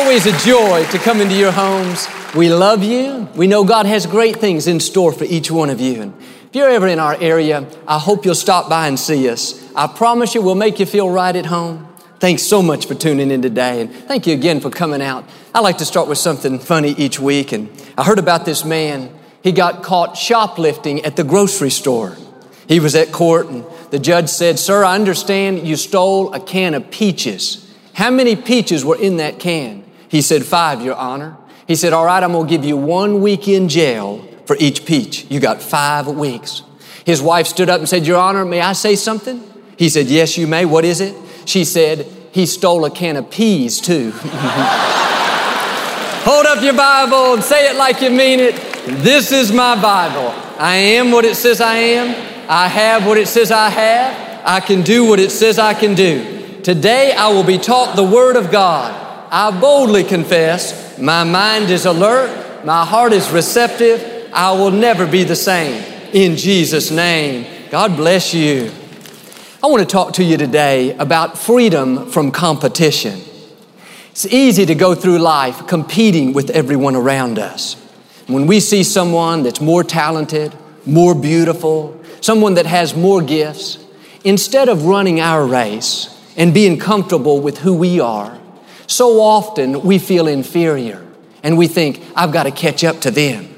Always a joy to come into your homes. We love you. We know God has great things in store for each one of you. And if you're ever in our area, I hope you'll stop by and see us. I promise you, we'll make you feel right at home. Thanks so much for tuning in today, and thank you again for coming out. I like to start with something funny each week, and I heard about this man. He got caught shoplifting at the grocery store. He was at court, and the judge said, Sir, I understand you stole a can of peaches. How many peaches were in that can? He said, Five, Your Honor. He said, All right, I'm going to give you one week in jail for each peach. You got five weeks. His wife stood up and said, Your Honor, may I say something? He said, Yes, you may. What is it? She said, He stole a can of peas, too. Hold up your Bible and say it like you mean it. This is my Bible. I am what it says I am. I have what it says I have. I can do what it says I can do. Today I will be taught the Word of God. I boldly confess my mind is alert. My heart is receptive. I will never be the same. In Jesus' name. God bless you. I want to talk to you today about freedom from competition. It's easy to go through life competing with everyone around us. When we see someone that's more talented, more beautiful, someone that has more gifts, instead of running our race and being comfortable with who we are, so often we feel inferior and we think, I've got to catch up to them.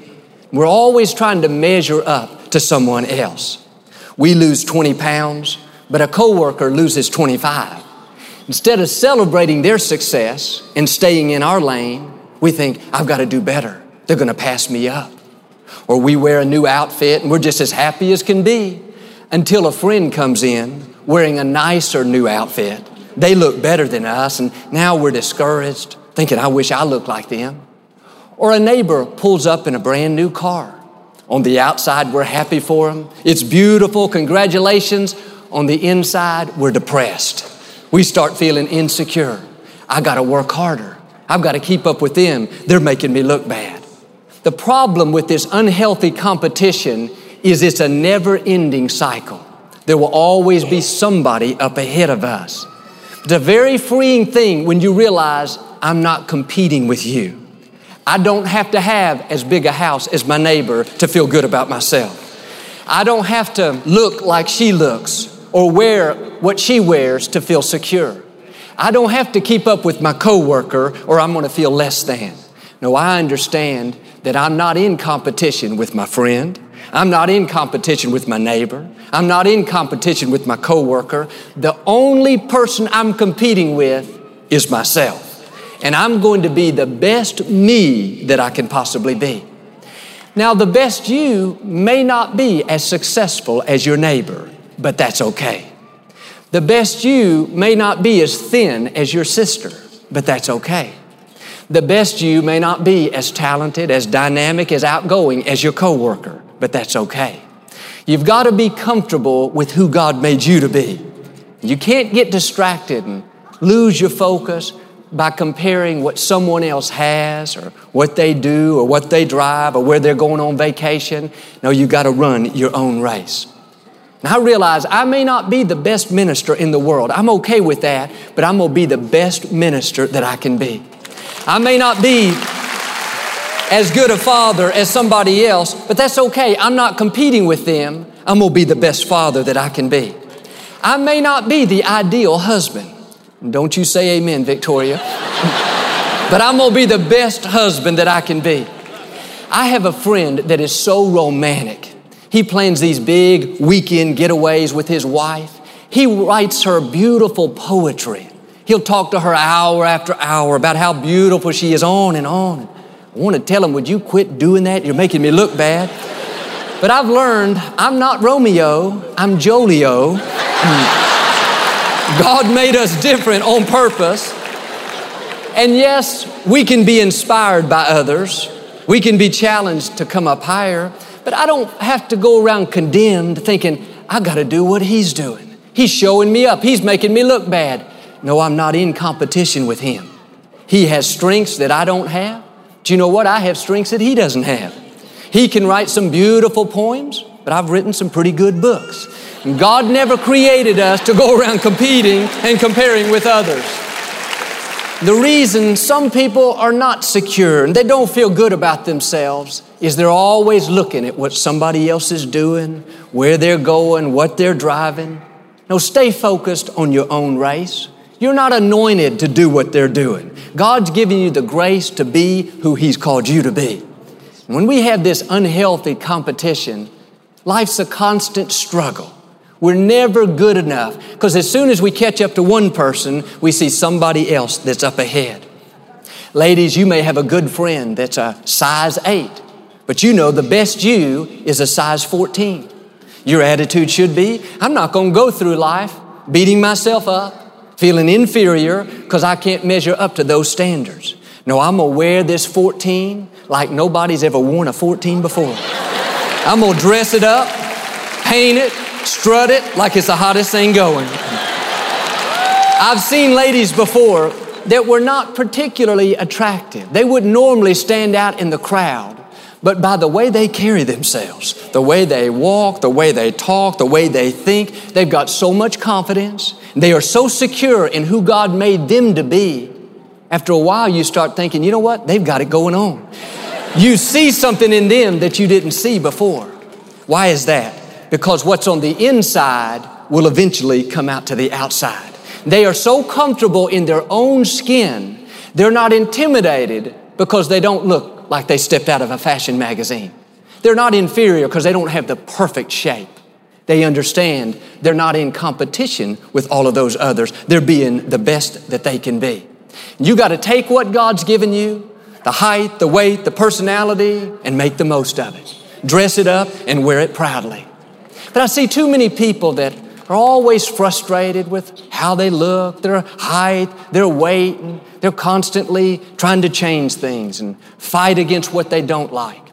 We're always trying to measure up to someone else. We lose 20 pounds, but a coworker loses 25. Instead of celebrating their success and staying in our lane, we think, I've got to do better. They're going to pass me up. Or we wear a new outfit and we're just as happy as can be until a friend comes in wearing a nicer new outfit they look better than us, and now we're discouraged, thinking, I wish I looked like them. Or a neighbor pulls up in a brand new car. On the outside, we're happy for them. It's beautiful, congratulations. On the inside, we're depressed. We start feeling insecure. I gotta work harder. I've gotta keep up with them. They're making me look bad. The problem with this unhealthy competition is it's a never ending cycle. There will always be somebody up ahead of us. It's a very freeing thing when you realize I'm not competing with you. I don't have to have as big a house as my neighbor to feel good about myself. I don't have to look like she looks or wear what she wears to feel secure. I don't have to keep up with my coworker or I'm going to feel less than. No, I understand that I'm not in competition with my friend. I'm not in competition with my neighbor. I'm not in competition with my coworker. The only person I'm competing with is myself. And I'm going to be the best me that I can possibly be. Now, the best you may not be as successful as your neighbor, but that's okay. The best you may not be as thin as your sister, but that's okay. The best you may not be as talented, as dynamic, as outgoing as your coworker, but that's okay. You've got to be comfortable with who God made you to be. You can't get distracted and lose your focus by comparing what someone else has or what they do or what they drive or where they're going on vacation. No, you got to run your own race. Now I realize I may not be the best minister in the world. I'm okay with that, but I'm going to be the best minister that I can be. I may not be as good a father as somebody else, but that's okay. I'm not competing with them. I'm going to be the best father that I can be. I may not be the ideal husband. Don't you say amen, Victoria. but I'm going to be the best husband that I can be. I have a friend that is so romantic. He plans these big weekend getaways with his wife. He writes her beautiful poetry. He'll talk to her hour after hour about how beautiful she is, on and on. I want to tell him, would you quit doing that? You're making me look bad. But I've learned I'm not Romeo, I'm Jolio. Hmm. God made us different on purpose. And yes, we can be inspired by others. We can be challenged to come up higher, but I don't have to go around condemned thinking, I got to do what he's doing. He's showing me up. He's making me look bad. No, I'm not in competition with him. He has strengths that I don't have. Do you know what? I have strengths that he doesn't have. He can write some beautiful poems, but I've written some pretty good books. And God never created us to go around competing and comparing with others. The reason some people are not secure and they don't feel good about themselves is they're always looking at what somebody else is doing, where they're going, what they're driving. No, stay focused on your own race. You're not anointed to do what they're doing. God's given you the grace to be who He's called you to be. When we have this unhealthy competition, life's a constant struggle. We're never good enough because as soon as we catch up to one person, we see somebody else that's up ahead. Ladies, you may have a good friend that's a size 8, but you know the best you is a size 14. Your attitude should be I'm not going to go through life beating myself up, feeling inferior because I can't measure up to those standards. No, I'm to wear this 14 like nobody's ever worn a 14 before. I'm to dress it up, paint it, strut it like it's the hottest thing going. I've seen ladies before that were not particularly attractive. They would normally stand out in the crowd, but by the way they carry themselves, the way they walk, the way they talk, the way they think, they've got so much confidence. They are so secure in who God made them to be. After a while, you start thinking, you know what? They've got it going on. You see something in them that you didn't see before. Why is that? because what's on the inside will eventually come out to the outside. They are so comfortable in their own skin, they're not intimidated because they don't look like they stepped out of a fashion magazine. They're not inferior because they don't have the perfect shape. They understand they're not in competition with all of those others. They're being the best that they can be. You got to take what God's given you, the height, the weight, the personality, and make the most of it. Dress it up and wear it proudly. But I see too many people that are always frustrated with how they look, their height, their weight, and they're constantly trying to change things and fight against what they don't like.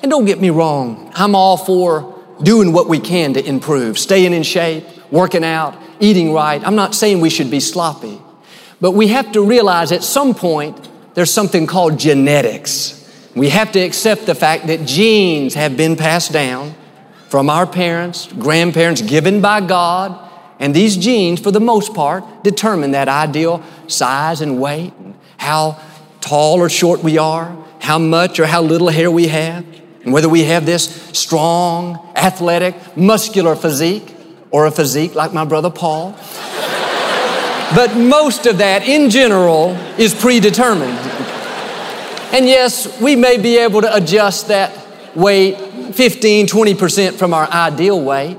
And don't get me wrong, I'm all for doing what we can to improve, staying in shape, working out, eating right. I'm not saying we should be sloppy, but we have to realize at some point there's something called genetics. We have to accept the fact that genes have been passed down from our parents, grandparents, given by God. And these genes, for the most part, determine that ideal size and weight, and how tall or short we are, how much or how little hair we have, and whether we have this strong, athletic, muscular physique or a physique like my brother Paul. but most of that, in general, is predetermined. And yes, we may be able to adjust that weight 15, 20% from our ideal weight.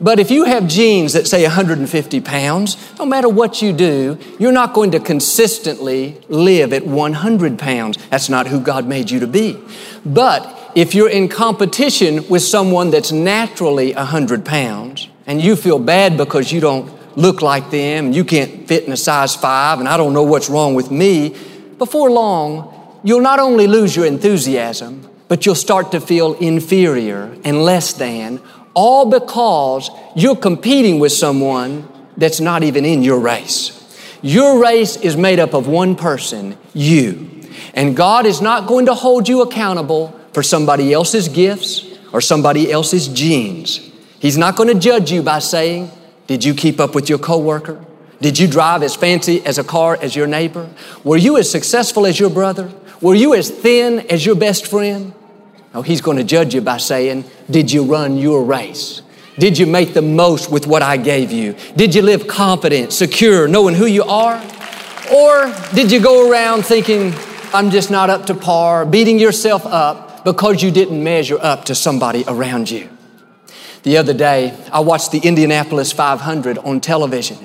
But if you have genes that say 150 pounds, no matter what you do, you're not going to consistently live at 100 pounds. That's not who God made you to be. But if you're in competition with someone that's naturally 100 pounds and you feel bad because you don't look like them and you can't fit in a size 5 and I don't know what's wrong with me, before long, you'll not only lose your enthusiasm, but you'll start to feel inferior and less than, all because you're competing with someone that's not even in your race. Your race is made up of one person, you. And God is not going to hold you accountable for somebody else's gifts or somebody else's genes. He's not going to judge you by saying, Did you keep up with your coworker? Did you drive as fancy as a car as your neighbor? Were you as successful as your brother? Were you as thin as your best friend? No, he's going to judge you by saying, Did you run your race? Did you make the most with what I gave you? Did you live confident, secure, knowing who you are? Or did you go around thinking, I'm just not up to par, beating yourself up because you didn't measure up to somebody around you? The other day, I watched the Indianapolis 500 on television.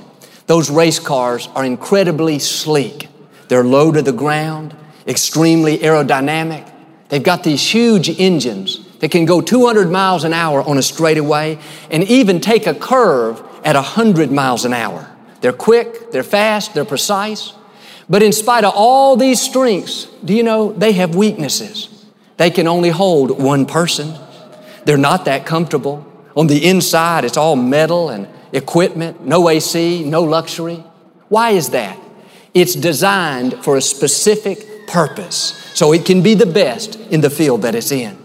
Those race cars are incredibly sleek. They're low to the ground, extremely aerodynamic. They've got these huge engines that can go 200 miles an hour on a straightaway and even take a curve at 100 miles an hour. They're quick, they're fast, they're precise. But in spite of all these strengths, do you know they have weaknesses? They can only hold one person. They're not that comfortable. On the inside, it's all metal and equipment, no AC, no luxury. Why is that? It's designed for a specific purpose, so it can be the best in the field that it's in.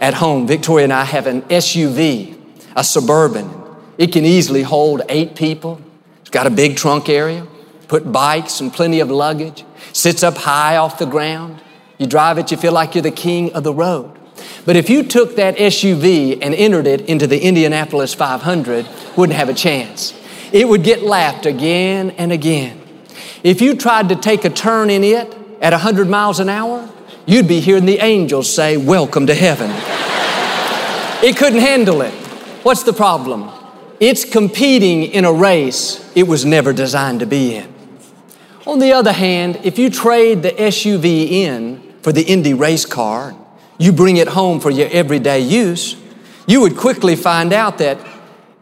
At home, Victoria and I have an SUV, a Suburban. It can easily hold eight people. It's got a big trunk area, put bikes and plenty of luggage, sits up high off the ground. You drive it, you feel like you're the king of the road. But if you took that SUV and entered it into the Indianapolis 500, wouldn't have a chance. It would get lapped again and again. If you tried to take a turn in it at 100 miles an hour, you'd be hearing the angels say, Welcome to heaven. it couldn't handle it. What's the problem? It's competing in a race it was never designed to be in. On the other hand, if you trade the SUV in for the Indy race car, you bring it home for your everyday use, you would quickly find out that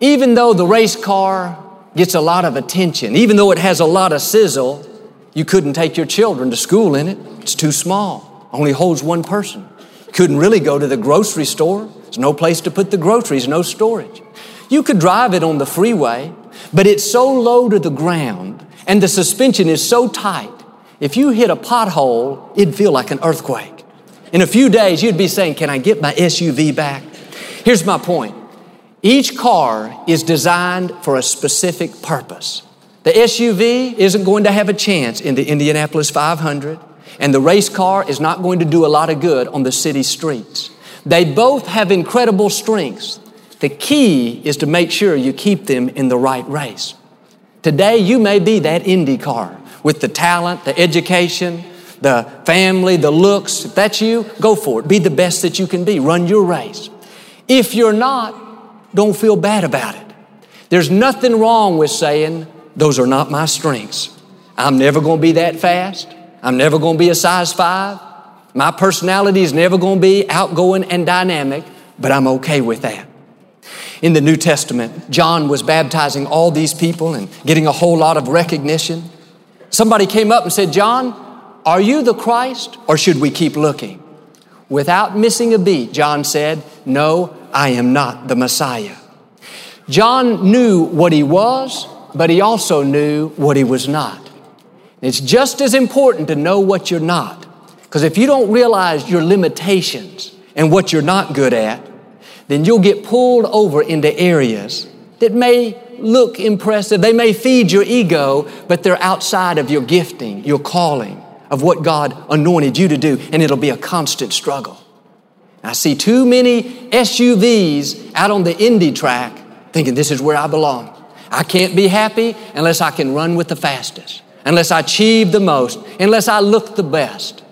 even though the race car gets a lot of attention, even though it has a lot of sizzle, you couldn't take your children to school in it. It's too small, only holds one person. Couldn't really go to the grocery store. There's no place to put the groceries, no storage. You could drive it on the freeway, but it's so low to the ground and the suspension is so tight. If you hit a pothole, it'd feel like an earthquake. In a few days, you'd be saying, Can I get my SUV back? Here's my point each car is designed for a specific purpose. The SUV isn't going to have a chance in the Indianapolis 500, and the race car is not going to do a lot of good on the city streets. They both have incredible strengths. The key is to make sure you keep them in the right race. Today, you may be that Indy car with the talent, the education, the family, the looks. If that's you, go for it. Be the best that you can be. Run your race. If you're not, don't feel bad about it. There's nothing wrong with saying, those are not my strengths. I'm never going to be that fast. I'm never going to be a size five. My personality is never going to be outgoing and dynamic, but I'm okay with that. In the New Testament, John was baptizing all these people and getting a whole lot of recognition. Somebody came up and said, John, are you the Christ or should we keep looking? Without missing a beat, John said, No, I am not the Messiah. John knew what he was, but he also knew what he was not. It's just as important to know what you're not, because if you don't realize your limitations and what you're not good at, then you'll get pulled over into areas that may look impressive. They may feed your ego, but they're outside of your gifting, your calling, of what God anointed you to do, and it'll be a constant struggle. I see too many SUVs out on the Indy track thinking this is where I belong. I can't be happy unless I can run with the fastest, unless I achieve the most, unless I look the best.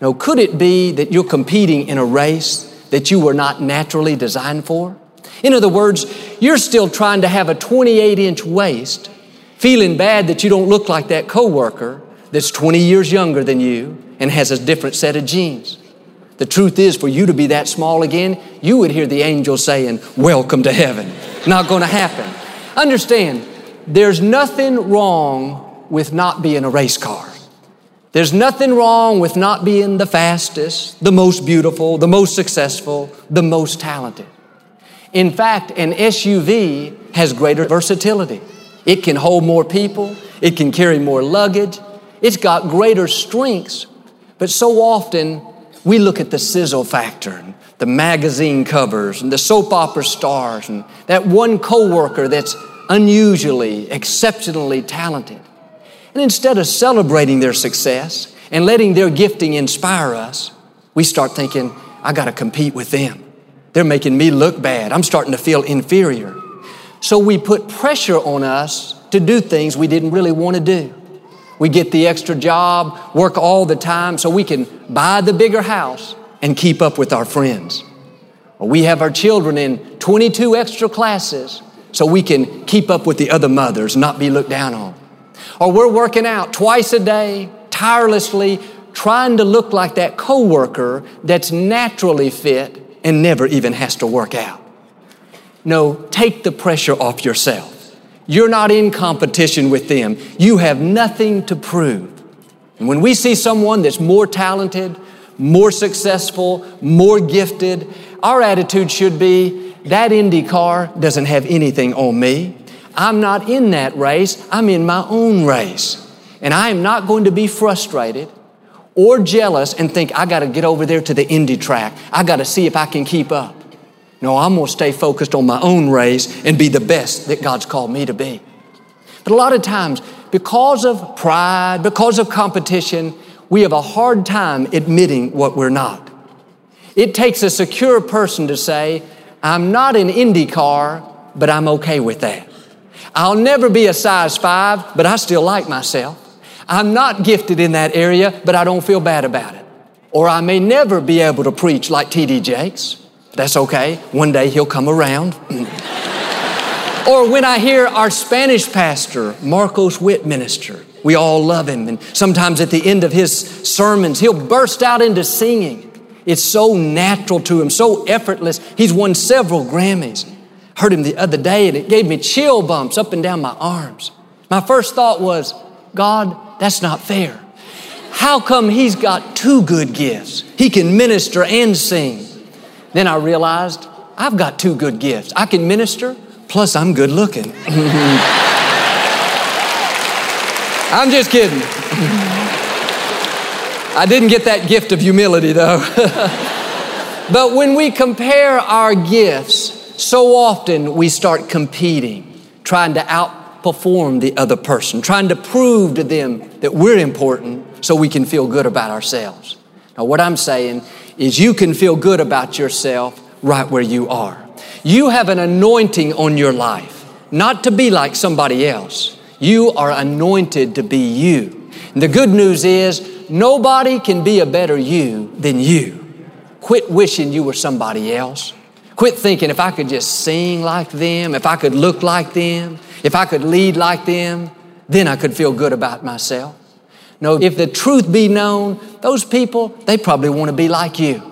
No, could it be that you're competing in a race that you were not naturally designed for? In other words, you're still trying to have a 28 inch waist, feeling bad that you don't look like that coworker that's 20 years younger than you and has a different set of genes. The truth is, for you to be that small again, you would hear the angel saying, Welcome to heaven. Not going to happen. Understand, there's nothing wrong with not being a race car. There's nothing wrong with not being the fastest, the most beautiful, the most successful, the most talented. In fact, an SUV has greater versatility. It can hold more people, it can carry more luggage, it's got greater strengths. But so often, we look at the sizzle factor and the magazine covers and the soap opera stars and that one coworker that's unusually, exceptionally talented. And instead of celebrating their success and letting their gifting inspire us, we start thinking, I got to compete with them. They're making me look bad. I'm starting to feel inferior. So we put pressure on us to do things we didn't really want to do. We get the extra job, work all the time so we can buy the bigger house and keep up with our friends. Or we have our children in 22 extra classes so we can keep up with the other mothers, not be looked down on. Or we're working out twice a day, tirelessly, trying to look like that coworker that's naturally fit and never even has to work out. No, take the pressure off yourself. You're not in competition with them. You have nothing to prove. And when we see someone that's more talented, more successful, more gifted. Our attitude should be that Indy car doesn't have anything on me. I'm not in that race, I'm in my own race. And I am not going to be frustrated or jealous and think, I got to get over there to the Indy track. I got to see if I can keep up. No, I'm going to stay focused on my own race and be the best that God's called me to be. But a lot of times, because of pride, because of competition, we have a hard time admitting what we're not. It takes a secure person to say, I'm not an Indy car, but I'm okay with that. I'll never be a size five, but I still like myself. I'm not gifted in that area, but I don't feel bad about it. Or I may never be able to preach like T.D. Jakes. That's okay. One day he'll come around. or when I hear our Spanish pastor, Marcos Witt, minister, we all love him. And sometimes at the end of his sermons, he'll burst out into singing. It's so natural to him, so effortless. He's won several Grammys. Heard him the other day and it gave me chill bumps up and down my arms. My first thought was, God, that's not fair. How come he's got two good gifts? He can minister and sing. Then I realized I've got two good gifts. I can minister, plus I'm good looking. I'm just kidding. I didn't get that gift of humility though. but when we compare our gifts, so often we start competing, trying to out outperform the other person, trying to prove to them that we're important so we can feel good about ourselves. Now, what I'm saying is you can feel good about yourself right where you are. You have an anointing on your life, not to be like somebody else. You are anointed to be you. And the good news is nobody can be a better you than you. Quit wishing you were somebody else. Quit thinking if I could just sing like them, if I could look like them, if I could lead like them, then I could feel good about myself. No, if the truth be known, those people, they probably want to be like you.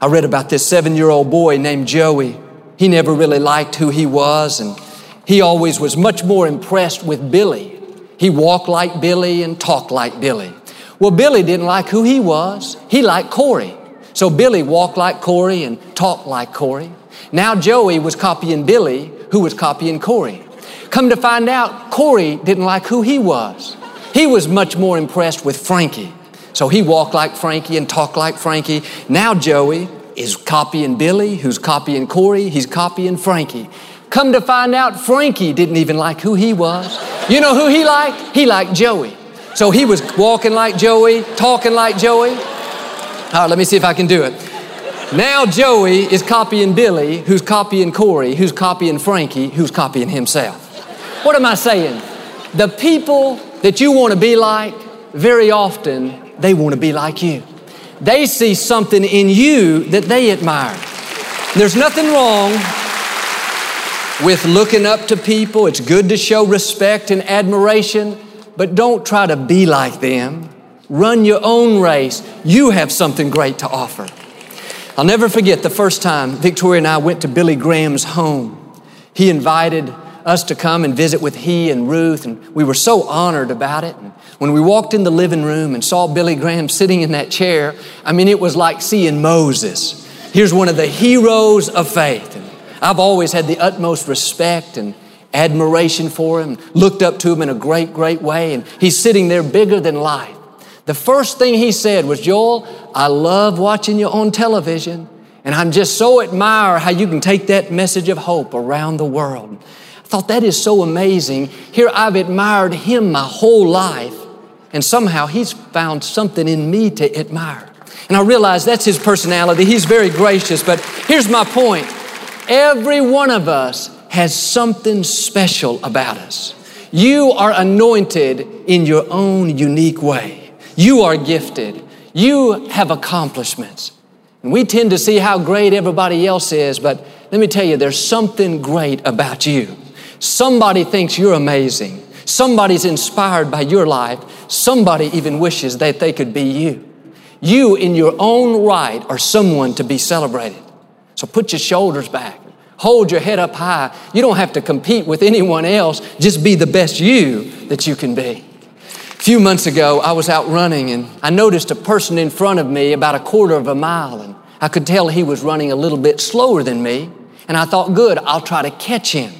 I read about this seven year old boy named Joey. He never really liked who he was, and he always was much more impressed with Billy. He walked like Billy and talked like Billy. Well, Billy didn't like who he was, he liked Corey. So Billy walked like Corey and talked like Corey. Now Joey was copying Billy, who was copying Corey. Come to find out, Corey didn't like who he was. He was much more impressed with Frankie. So he walked like Frankie and talked like Frankie. Now Joey is copying Billy, who's copying Corey, he's copying Frankie. Come to find out, Frankie didn't even like who he was. You know who he liked? He liked Joey. So he was walking like Joey, talking like Joey. All right, let me see if I can do it. Now Joey is copying Billy, who's copying Corey, who's copying Frankie, who's copying himself. What am I saying? The people that you want to be like, very often, they want to be like you. They see something in you that they admire. There's nothing wrong with looking up to people. It's good to show respect and admiration, but don't try to be like them. Run your own race. You have something great to offer. I'll never forget the first time Victoria and I went to Billy Graham's home. He invited us to come and visit with he and Ruth, and we were so honored about it. And when we walked in the living room and saw Billy Graham sitting in that chair, I mean, it was like seeing Moses. Here's one of the heroes of faith. And I've always had the utmost respect and admiration for him, looked up to him in a great, great way, and he's sitting there bigger than life. The first thing he said was, Joel, I love watching you on television, and I'm just so admire how you can take that message of hope around the world I thought that is so amazing. Here I've admired him my whole life, and somehow he's found something in me to admire. And I realize that's his personality. He's very gracious, but here's my point. Every one of us has something special about us. You are anointed in your own unique way. You are gifted. You have accomplishments. And we tend to see how great everybody else is, but let me tell you, there's something great about you. Somebody thinks you're amazing. Somebody's inspired by your life. Somebody even wishes that they could be you. You, in your own right, are someone to be celebrated. So put your shoulders back. Hold your head up high. You don't have to compete with anyone else. Just be the best you that you can be. Few months ago, I was out running and I noticed a person in front of me about a quarter of a mile, and I could tell he was running a little bit slower than me. And I thought, good, I'll try to catch him.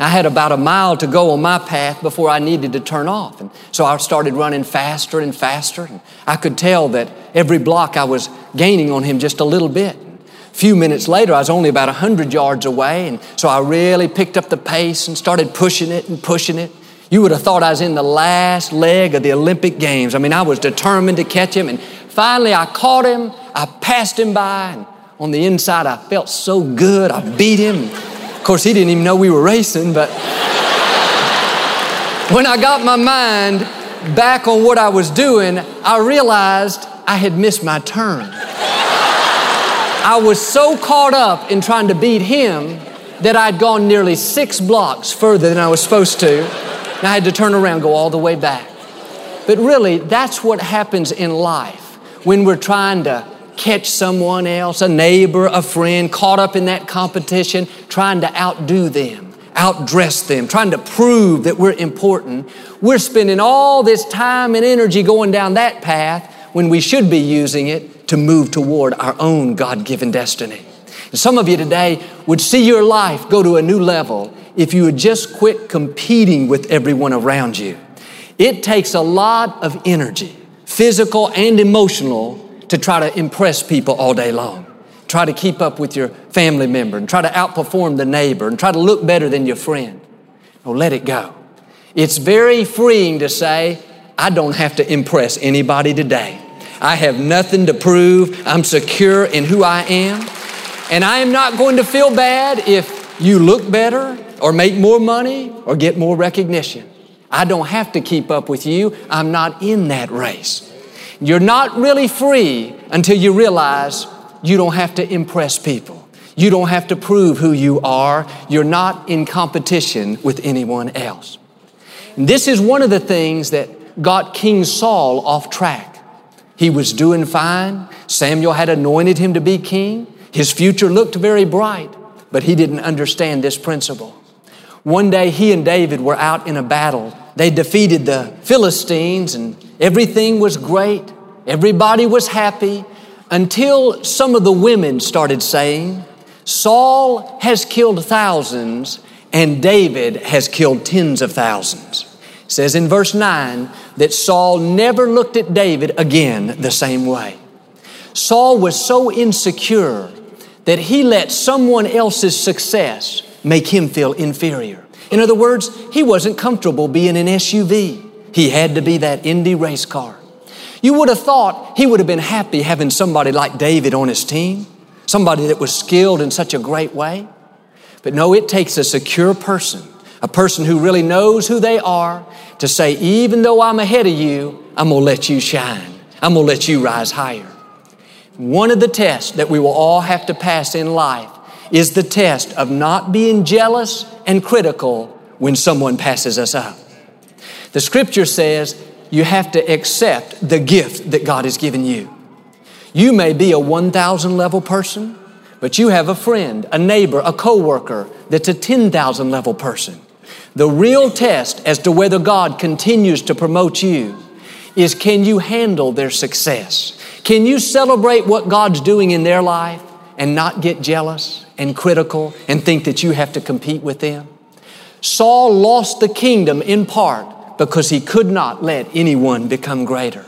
I had about a mile to go on my path before I needed to turn off. And so I started running faster and faster. And I could tell that every block I was gaining on him just a little bit. A few minutes later, I was only about 100 yards away. And so I really picked up the pace and started pushing it and pushing it. You would have thought I was in the last leg of the Olympic Games. I mean, I was determined to catch him, and finally I caught him. I passed him by, and on the inside I felt so good. I beat him. Of course, he didn't even know we were racing, but when I got my mind back on what I was doing, I realized I had missed my turn. I was so caught up in trying to beat him that I'd gone nearly six blocks further than I was supposed to. And I had to turn around, go all the way back. But really, that's what happens in life when we're trying to catch someone else, a neighbor, a friend, caught up in that competition, trying to outdo them, outdress them, trying to prove that we're important. We're spending all this time and energy going down that path when we should be using it to move toward our own God given destiny. Some of you today would see your life go to a new level if you would just quit competing with everyone around you. It takes a lot of energy, physical and emotional, to try to impress people all day long. Try to keep up with your family member and try to outperform the neighbor and try to look better than your friend. Oh, let it go. It's very freeing to say, I don't have to impress anybody today. I have nothing to prove. I'm secure in who I am. And I am not going to feel bad if you look better or make more money or get more recognition. I don't have to keep up with you. I'm not in that race. You're not really free until you realize you don't have to impress people. You don't have to prove who you are. You're not in competition with anyone else. And this is one of the things that got King Saul off track. He was doing fine. Samuel had anointed him to be king. His future looked very bright, but he didn't understand this principle. One day he and David were out in a battle. They defeated the Philistines and everything was great. Everybody was happy until some of the women started saying, Saul has killed thousands and David has killed tens of thousands. It says in verse 9 that Saul never looked at David again the same way. Saul was so insecure that he let someone else's success make him feel inferior. In other words, he wasn't comfortable being an SUV. He had to be that Indy race car. You would have thought he would have been happy having somebody like David on his team, somebody that was skilled in such a great way. But no, it takes a secure person, a person who really knows who they are, to say, even though I'm ahead of you, I'm gonna let you shine. I'm gonna let you rise higher. One of the tests that we will all have to pass in life is the test of not being jealous and critical when someone passes us up. The scripture says you have to accept the gift that God has given you. You may be a 1,000 level person, but you have a friend, a neighbor, a coworker that's a 10,000 level person. The real test as to whether God continues to promote you is can you handle their success? Can you celebrate what God's doing in their life and not get jealous and critical and think that you have to compete with them? Saul lost the kingdom in part because he could not let anyone become greater.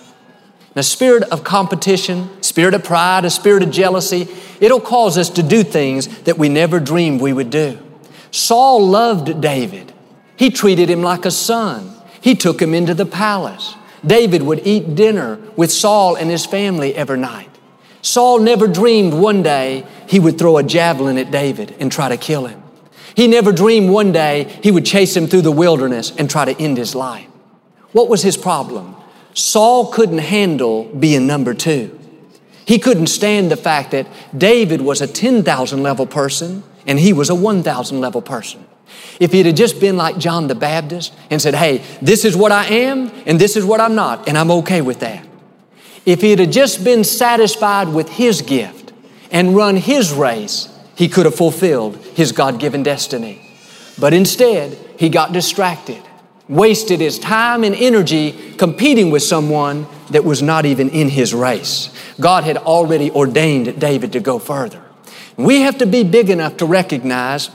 The spirit of competition, spirit of pride, a spirit of jealousy, it'll cause us to do things that we never dreamed we would do. Saul loved David. He treated him like a son. He took him into the palace. David would eat dinner with Saul and his family every night. Saul never dreamed one day he would throw a javelin at David and try to kill him. He never dreamed one day he would chase him through the wilderness and try to end his life. What was his problem? Saul couldn't handle being number two. He couldn't stand the fact that David was a 10,000 level person and he was a 1,000 level person. If he'd have just been like John the Baptist and said, hey, this is what I am and this is what I'm not, and I'm okay with that. If he had just been satisfied with his gift and run his race, he could have fulfilled his God given destiny. But instead, he got distracted. wasted his time and energy competing with someone that was not even in his race. God had already ordained David to go further. We have to be big enough to recognize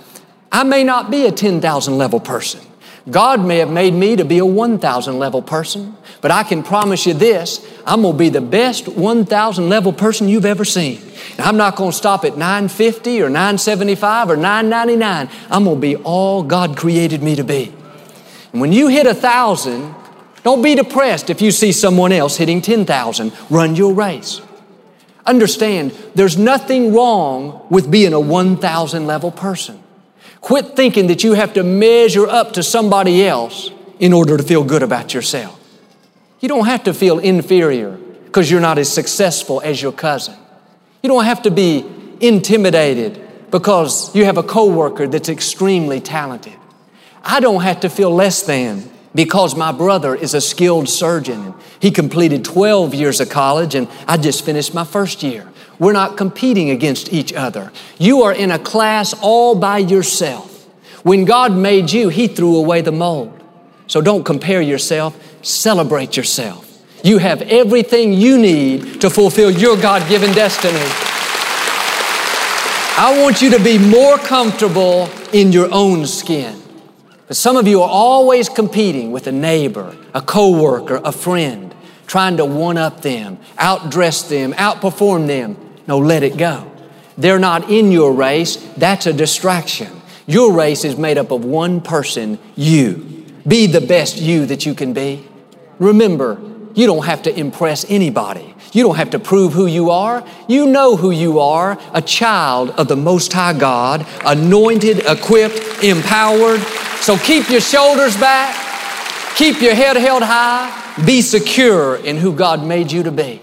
I may not be a 10,000 level person. God may have made me to be a 1,000 level person, but I can promise you this I'm gonna be the best 1,000 level person you've ever seen. And I'm not gonna stop at 950 or 975 or 999. I'm gonna be all God created me to be. And when you hit a thousand, don't be depressed if you see someone else hitting 10,000. Run your race. Understand, there's nothing wrong with being a 1,000 level person. Quit thinking that you have to measure up to somebody else in order to feel good about yourself. You don't have to feel inferior because you're not as successful as your cousin. You don't have to be intimidated because you have a coworker that's extremely talented. I don't have to feel less than because my brother is a skilled surgeon. He completed 12 years of college and I just finished my first year. We're not competing against each other. You are in a class all by yourself. When God made you, He threw away the mold. So don't compare yourself, celebrate yourself. You have everything you need to fulfill your God given destiny. I want you to be more comfortable in your own skin. But some of you are always competing with a neighbor, a coworker, a friend, trying to one up them, outdress them, outperform them. No, let it go. They're not in your race. That's a distraction. Your race is made up of one person, you. Be the best you that you can be. Remember, you don't have to impress anybody. You don't have to prove who you are. You know who you are a child of the Most High God, anointed, equipped, empowered. So keep your shoulders back, keep your head held high, be secure in who God made you to be.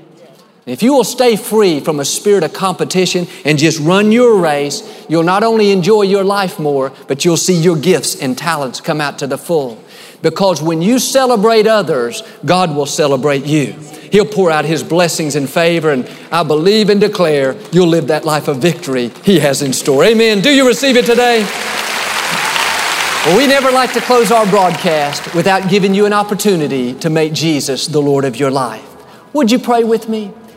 If you will stay free from a spirit of competition and just run your race, you'll not only enjoy your life more, but you'll see your gifts and talents come out to the full. Because when you celebrate others, God will celebrate you. He'll pour out His blessings and favor, and I believe and declare you'll live that life of victory He has in store. Amen. Do you receive it today? Well, we never like to close our broadcast without giving you an opportunity to make Jesus the Lord of your life. Would you pray with me?